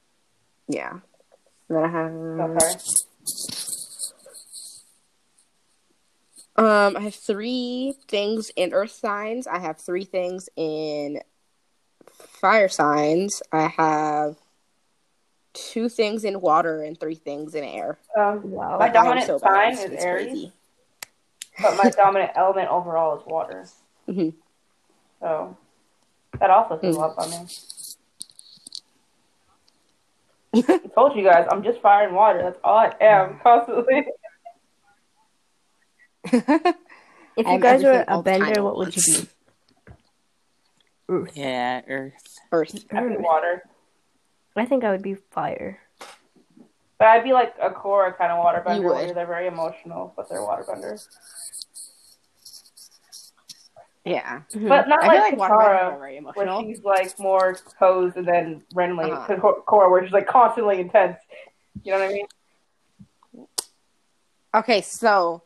Yeah. And then I have. oh. Um, I have three things in Earth signs. I have three things in fire signs. I have two things in water and three things in air. Um, Wow. My dominant so sign is It's Aries. crazy. but my dominant element overall is water. Mhm. So that also threw Mm. up on me. I told you guys, I'm just fire and water. That's all I am mm. constantly. If you I'm guys were a all the time bender, what would you be? Earth. yeah, Earth. Earth. I'd water. I think I would be fire. But I'd be like a core kind of waterbender You would. where they're very emotional, but they're waterbenders. Yeah. But not I feel like, like water Katara, very where she's like more posed and then Renly, Uh-huh. uh Korra, where she's like constantly intense. You know what I mean? Okay, so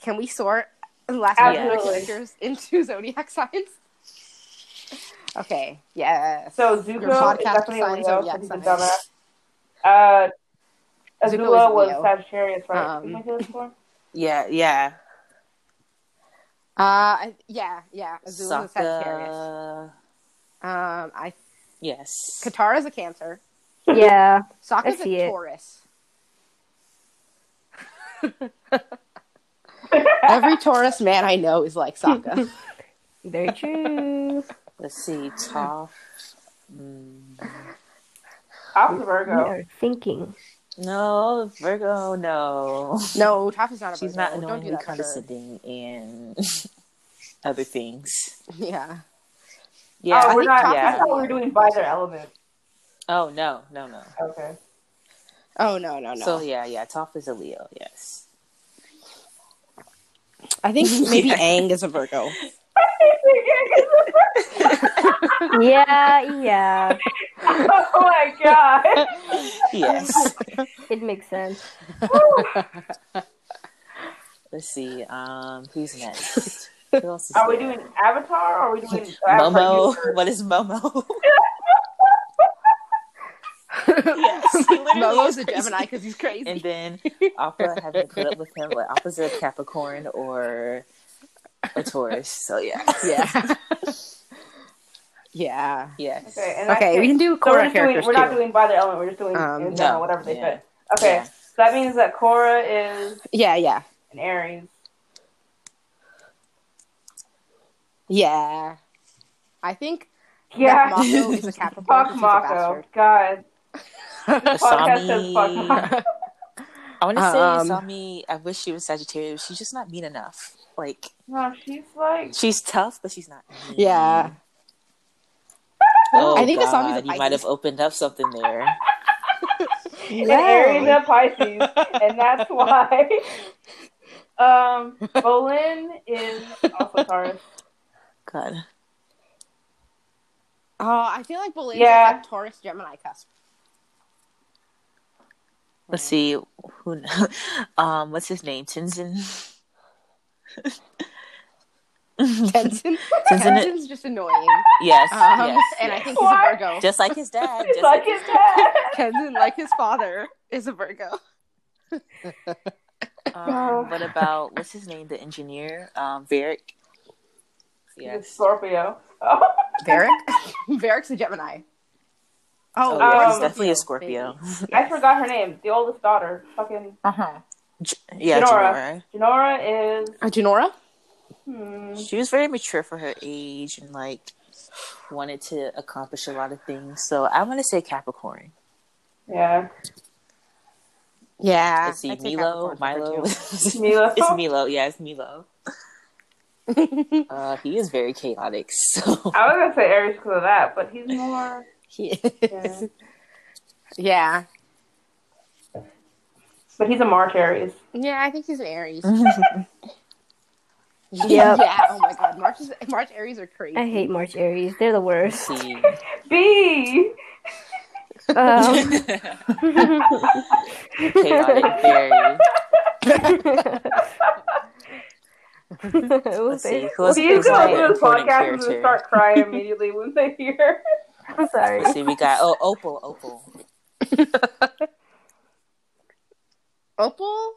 can we sort the last Absolutely. characters into zodiac signs? Okay, yes. So Zuko is definitely a Leo, zodiac because he's a dumbass. Uh, Zuko Azula was Sagittarius, right? Um, Didn't I say this before? Yeah, yeah. Uh, I, yeah, yeah. Azula is Sagittarius. Sokka. Um, I Yes. Katara's a Cancer. Yeah. Sokka's see a it. Taurus. Every Taurus man I know is like Sokka. Very true. Let's see. Toph. Mm, After we Virgo. are thinking. No, Virgo. No. no, Toph is not a She's Virgo. not Don't do annoyingly that to her. condescending and other things. Yeah. Yeah. oh, I we're think- not. Toph yeah. I thought we were doing by their element. Oh no, no, no. Okay. Oh no, no, no. So yeah, yeah. Toph is a Leo. Yes. I think maybe Yeah. Aang is a Virgo. Yeah, yeah. oh my god. Yes. It makes sense. Let's see. Um, who's next? Who else is Are we there? doing Avatar or are we doing Momo? universe? What is Momo? yes, he literally Momo's is a. Gemini because he's crazy. And then Appa having to put up with him. Like Appa's a Capricorn or a Taurus. So yeah, yeah. yeah. yes. Okay, and Okay, it. we can do So we're core doing. We're not too. doing by their element. We're just doing Um, in general, no, whatever they yeah. fit. Okay. Yeah. that means that Korra is Yeah, yeah, an Aries. yeah. I think Yeah. that Mako is a Capricorn. Fuck 'cause a Mako. bastard. God. Podcast says fuck Asami. Mako. I want to say Um, Asami. I wish she was Sagittarius. She's just not mean enough. Like No, she's like she's tough, but she's not. Mean. Yeah. Oh, I think God, Asami's a you might have opened up something there. an Aries and Pisces, and that's why. Um, Bolin is also Taurus. God. Oh, I feel like Bolin Yeah. is like Taurus Gemini cusp. Let's see who. Um, what's his name? Tenzin. Tenzin. Tenzin- Tenzin's just annoying. Yes, Um, yes, and I think Why? he's a Virgo. just like his dad. Just like his dad. Tenzin, like his father, is a Virgo. Um, what about what's his name? The engineer, um, Varrick. He's Yes. Scorpio. Oh. Varrick? Varrick's a Gemini. Oh, um, yeah, he's um, definitely a Scorpio. I forgot her name. The oldest daughter. Fucking Uh huh. J- yeah, Jinora. Jinora. Jinora is. Uh, Jinora? Hmm, She was very mature for her age and like wanted to accomplish a lot of things. So I want to say Capricorn. yeah. Yeah. Let's see, I'd Meelo, Capricorn's Meelo. Meelo. it's Meelo. Yeah, it's Meelo. Uh, he is very chaotic. So I was gonna say Aries because of that, but he's more. he is. Yeah. But he's a March Aries. Yeah, I think he's an Aries. Yep. yeah. Oh my God, March is, March Aries are crazy. I hate March Aries. They're the Let's worst. see. B. Um, chaotic, very. Let's see, who else- These who's go like through an this important podcast and character? just start crying immediately when they hear. I'm sorry. Let's see. We got oh Opal, Opal. Opal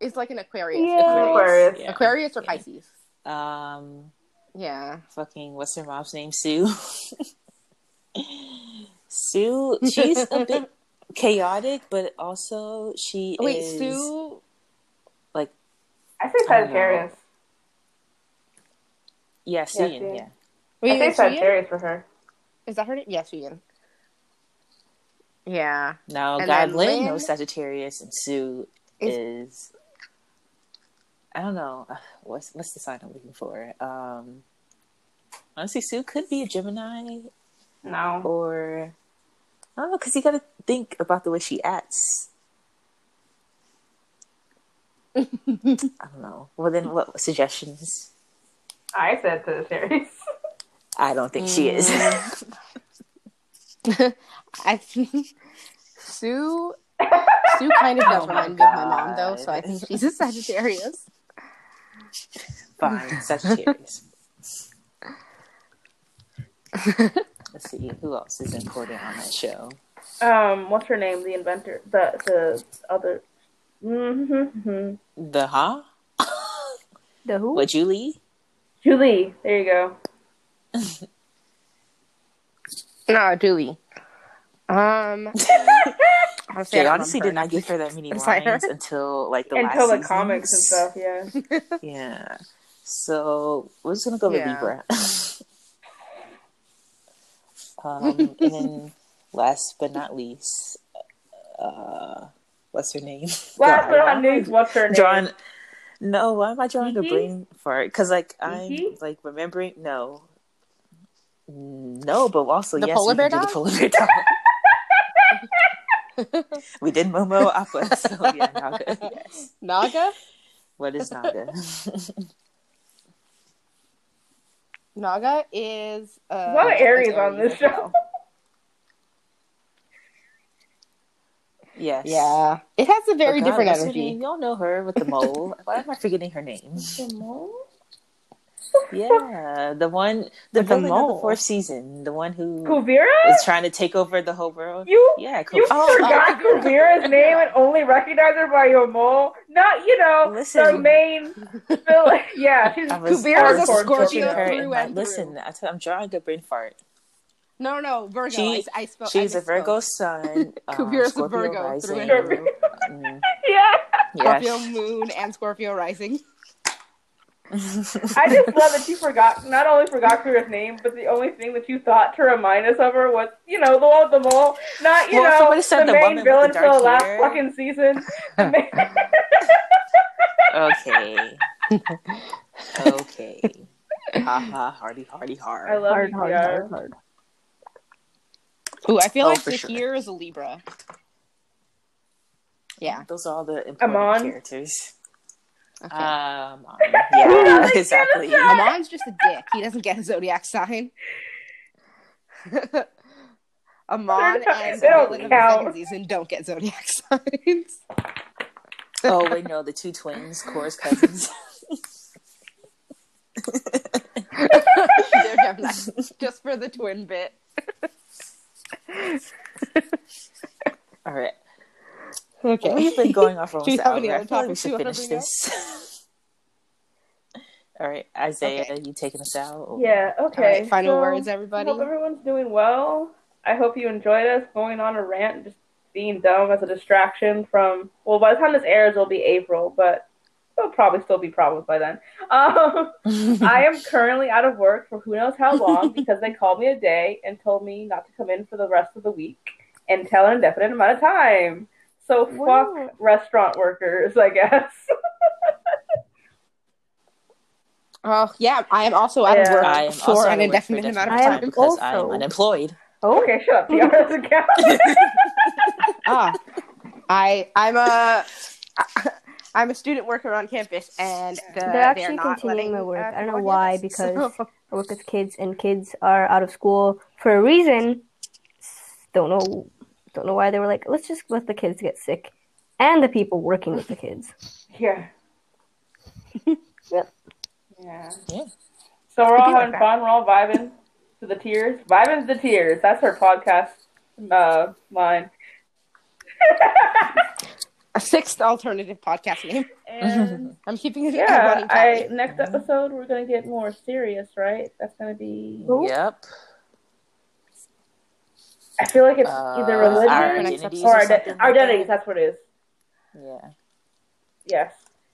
is like an Aquarius. Yeah. Aquarius. Yeah. Aquarius or Yeah. Pisces. Um, Yeah. fucking what's her mom's name? Sue. Sue. She's a bit chaotic, but also she Wait, is Sue. like I say Sagittarius. yeah, Sue. Sue. Yeah, Wait, I say? Sagittarius for her. Is that her name? Yeah, Suyin. Yeah. Now And God Lynn knows Sagittarius, and Sue is- is, I don't know what's what's the sign I'm looking for. Um, honestly, Sue could be a Gemini No. or I don't know because you got to think about the way she acts. I don't know. Well, then what suggestions? I said Sagittarius. I don't think she is. I think Sue. Sue kind of does Oh my remind me of my mom, though, so I think she's a Sagittarius. Fine, Sagittarius. Let's see who else is important on that show. Um, what's her name? The inventor. The the other. Mm-hmm. The huh? The who? What Julie? Julie. There you go. No, Julie. Um, honestly, Jay I honestly did not give her that many Beside her. lines until like the Until last the comics and stuff. Yeah. Yeah. So we're just gonna go with Yeah. Libra. um, and then last but not least, uh, what's her name? Last God, but not least, what's her name? John. No, why am I drawing a Kiki? brain fart? Because like I'm Kiki? like remembering. No. No, but also The yes, polar we bear can do dog? the polar bear dog. we did Momo Appa, so yeah, Naga. Yes. Naga. What is Naga? Naga is uh, a lot of Aries on this show. yes. Yeah, it has a very Oh, God, different energy. Y'all know her with the mole. Why am I forgetting her name? The mole? Yeah, the one, the the villain of the mole. fourth season, the one who Kuvira? is trying to take over the whole world. You Yeah, you. Oh, forgot oh, Kuvira's name and only recognize her by your mole? Not, you know, the main villain. Yeah, she's I was, Kuvira I is a Scorpio her in through Listen, through. I t- I'm drawing a brain fart. No, no, Virgo. She- I, I spelled. She's I a Virgo misspoke. sun. um, Kuvira's a Scorpio Virgo rising. through and through. Mm, Yeah. Scorpio yes. moon and Scorpio rising. I just love that you forgot, not only forgot Kira's name, but the only thing that you thought to remind us of her was, you know, the one with the mole. Not, you Well, know, said the the main villain the for the last hair. fucking season. Okay. okay. Ha ha, hardy, hardy, hard. I love Hard, you, hard, Kiara. hard, hard. Ooh, I feel Oh, like for the sure. here is a Libra. Yeah. Those are all the important Amon? characters. Okay. Um, yeah, exactly. Amon's just a dick. He doesn't get a zodiac sign. Amon They don't- and don't the second season don't get zodiac signs. Oh wait, no, the two twins, Korra's cousins. They're Gemini. Just for the twin bit. all right. Okay. We've been going off Do almost you an have hour. any I other feel like we should finish this. All right, Isaiah, you taking us out? or- Yeah, okay. right, final so, words, I everybody. hope everyone's doing well. I hope you enjoyed us going on a rant and just being dumb as a distraction from. Well, by the time this airs, it'll be April, but it'll probably still be problems by then. Um, I am currently out of work for who knows how long because they called me a day and told me not to come in for the rest of the week until an indefinite amount of time. So fuck Wow. restaurant workers, I guess. Oh yeah, I am also out Yeah. of work I am for an out of work for indefinite amount of I am time. because I am unemployed. Oh, okay, shut up. Tiara doesn't count. ah, I I'm a I'm a student worker on campus, and the, They're they're actually not continuing my work. uh, I don't know why, because- So- I work with kids, and kids are out of school for a reason. Don't know, don't know why they were like, let's just let the kids get sick, and the people working with the kids. Yeah. Yep. Yeah. Yeah. So we're all Speaking of having fun. We're all vibing to the tears. Vibing to the tears. That's her podcast uh, line. a sixth alternative podcast name. and I'm keeping it. yeah, running I next episode we're gonna get more serious, right? That's gonna be. Who? Yep. I feel like it's Uh, either our religion identities or or ide- something like identities. that. That's what it is. Yeah. Yes.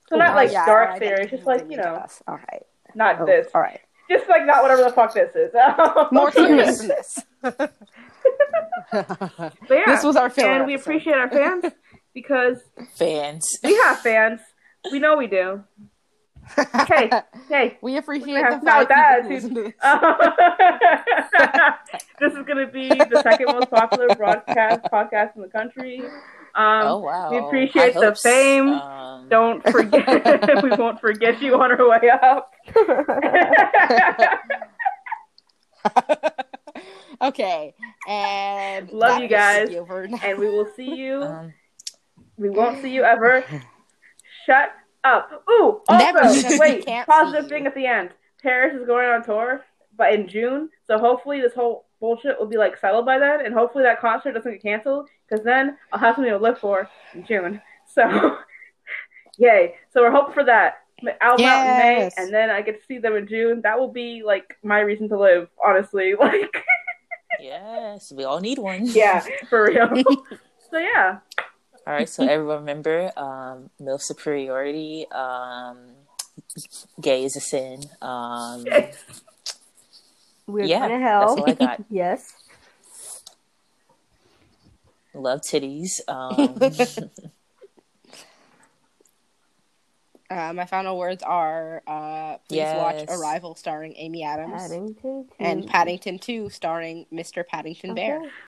So not like yeah, dark our theory. identities Just like you know, us. All right. not Oh, this. All right. Just like not whatever the fuck this is. More serious than this. But yeah, This was our filler and we appreciate our fans because Fans. we have fans. We know we do. Hey, hey, we appreciate we the five that people who listen to this. is going to be the second most popular broadcast podcast in the country. Um, oh wow. we appreciate High the fame. Um, Don't forget, we won't forget you on our way up. okay, and Love you guys. and we will see you. um, We won't see you ever. Shut up. Ooh, also, Never, wait, can't positive thing you. at the end. Paris is going on tour, but in June. So hopefully this whole bullshit will be like settled by then, and hopefully that concert doesn't get canceled, because then I'll have something to live for in June. So, yay! So we're hoping for that. Album out in May, and then I get to see them in June. That will be like my reason to live, honestly. Like, yes, we all need one. yeah, for real. so yeah, All right, so everyone remember, um, MILF superiority, um, gay is a sin. Um, We're Yeah, gonna hell. that's all I got. yes. love titties. Um, Uh, my final words are: uh, please watch Arrival, starring Amy Adams, Paddington. and. Paddington Two, starring Mr. Paddington Bear. Okay.